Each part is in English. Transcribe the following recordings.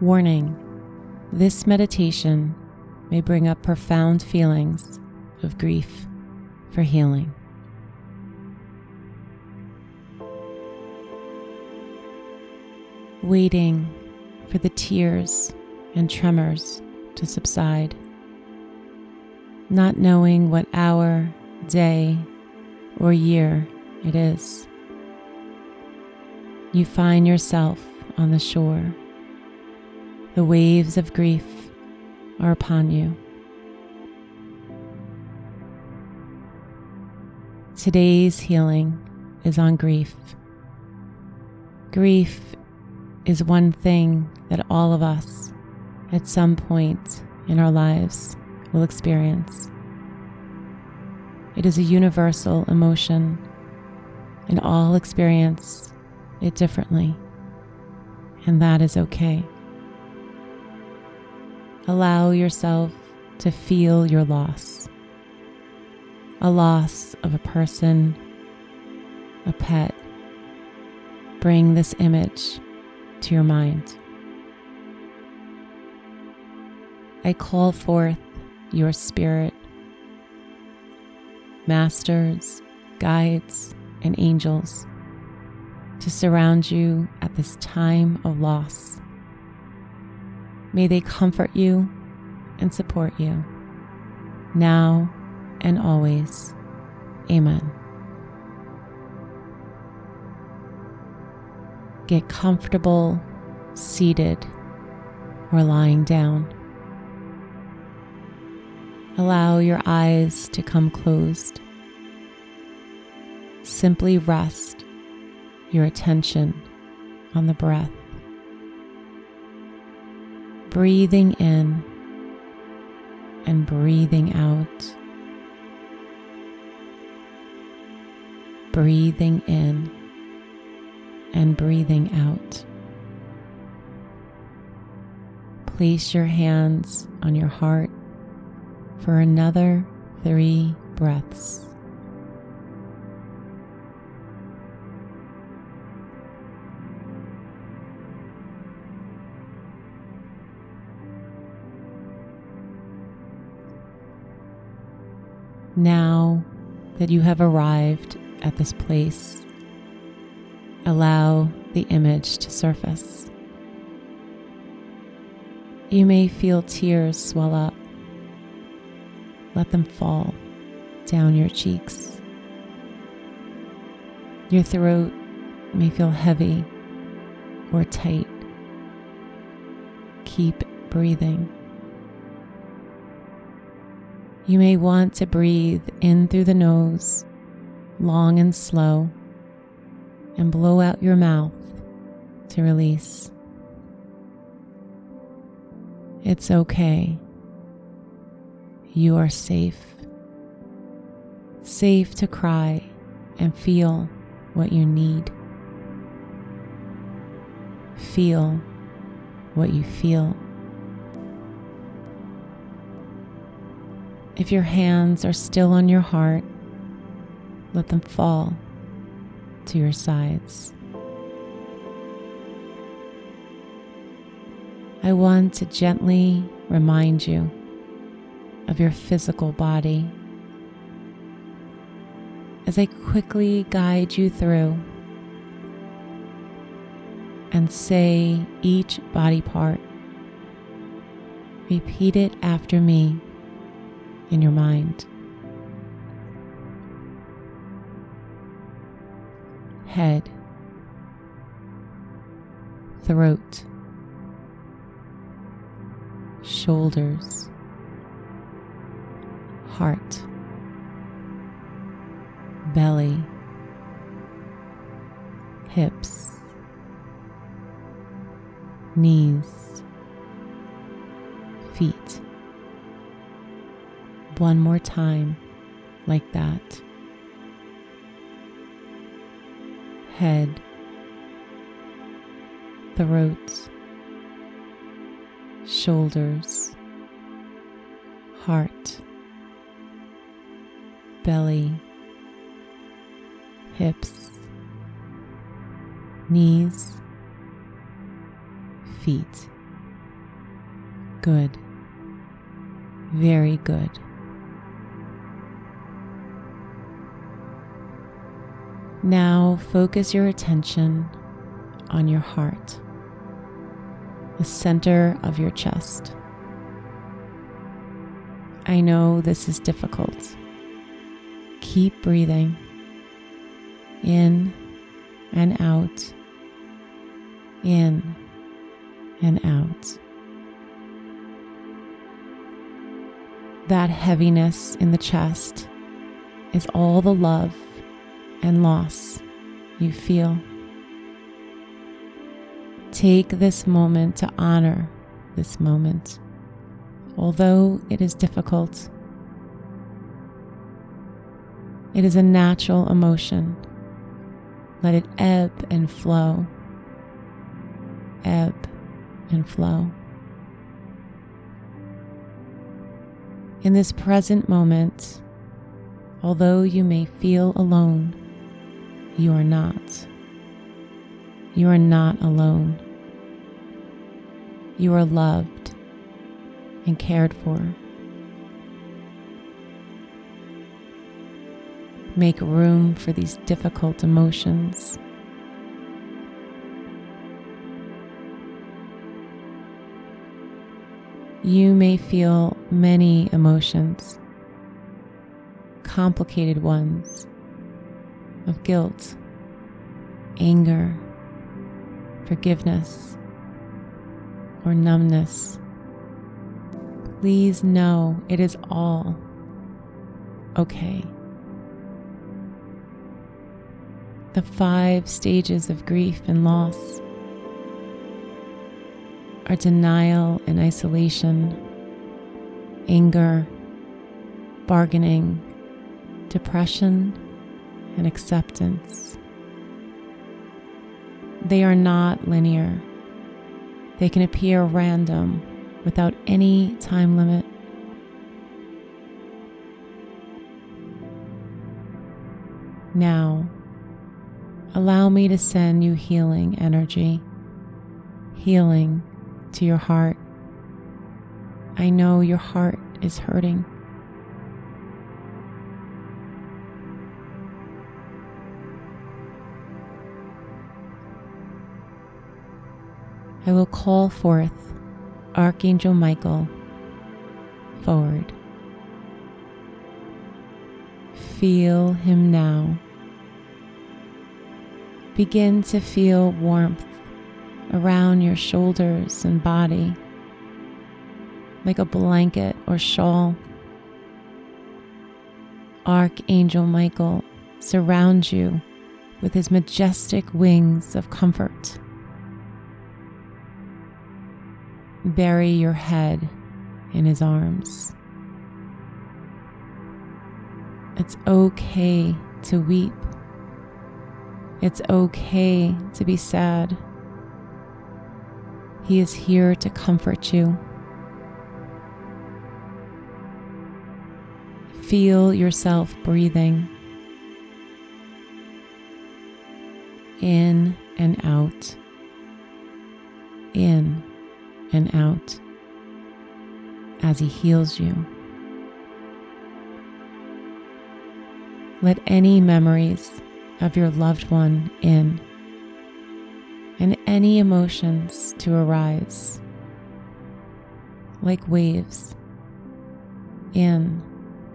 Warning this meditation may bring up profound feelings of grief for healing. Waiting for the tears and tremors to subside, not knowing what hour, day, or year it is. You find yourself on the shore the waves of grief are upon you. Today's healing is on grief. Grief is one thing that all of us at some point in our lives will experience. It is a universal emotion, and all experience it differently, and that is okay. Allow yourself to feel your loss a loss of a person, a pet. Bring this image to your mind. I call forth your spirit, masters, guides, and angels to surround you at this time of loss. May they comfort you and support you now and always. Amen. Get comfortable seated or lying down. Allow your eyes to come closed. Simply rest your attention on the breath breathing in and breathing out. Breathing in and breathing out. Place your hands on your heart for another three breaths. Now that you have arrived at this place, allow the image to surface. You may feel tears swell up. Let them fall down your cheeks. Your throat may feel heavy or tight. Keep breathing. You may want to breathe in through the nose, long and slow, and blow out your mouth to release. It's okay. You are safe. Safe to cry and feel what you need. Feel what you feel. If your hands are still on your heart, let them fall to your sides. I want to gently remind you of your physical body as I quickly guide you through and say each body part. Repeat it after me in your mind. Head, throat. Shoulders, heart, belly, hips, knees, feet. One more time, like that. Head, throat shoulders, heart, belly, hips, knees, feet. Good. Very good. Now focus your attention on your heart the center of your chest. I know this is difficult. Keep breathing in and out, in and out. That heaviness in the chest is all the love and loss you feel. Take this moment to honor this moment, although it is difficult. It is a natural emotion. Let it ebb and flow, ebb and flow. In this present moment, although you may feel alone, you are not. You are not alone. You are loved and cared for. Make room for these difficult emotions. You may feel many emotions, complicated ones of guilt, anger, forgiveness, or numbness. Please know it is all okay. The five stages of grief and loss are denial and isolation, anger, bargaining, depression, and acceptance. They are not linear. They can appear random without any time limit. Now, allow me to send you healing energy, healing to your heart. I know your heart is hurting. I will call forth Archangel Michael forward. Feel him now. Begin to feel warmth around your shoulders and body, like a blanket or shawl. Archangel Michael surrounds you with his majestic wings of comfort. Bury your head in his arms. It's okay to weep. It's okay to be sad. He is here to comfort you. Feel yourself breathing in and out, in and out as He heals you. Let any memories of your loved one in and any emotions to arise like waves in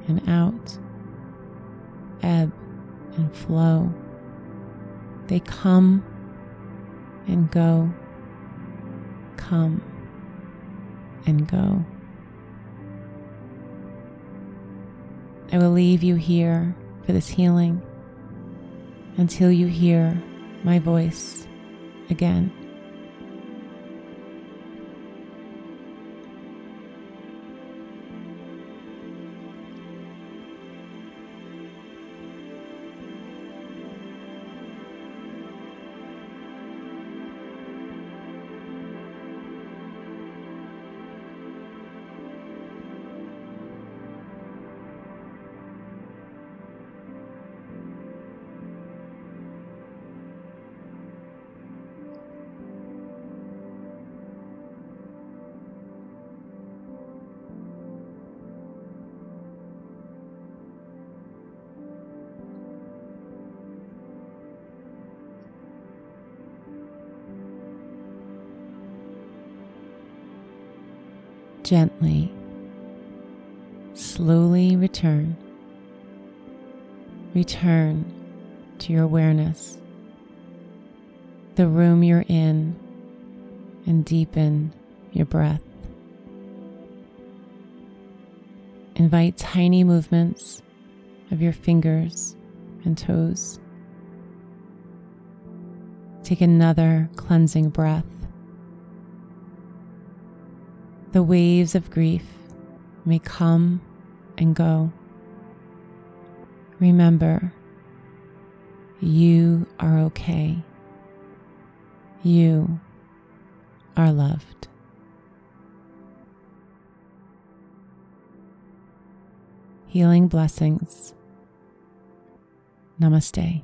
and out, ebb and flow. They come and go, come and go. I will leave you here for this healing until you hear my voice again. Gently, slowly return. Return to your awareness, the room you're in, and deepen your breath. Invite tiny movements of your fingers and toes. Take another cleansing breath. The waves of grief may come and go. Remember, you are okay. You are loved. Healing blessings. Namaste.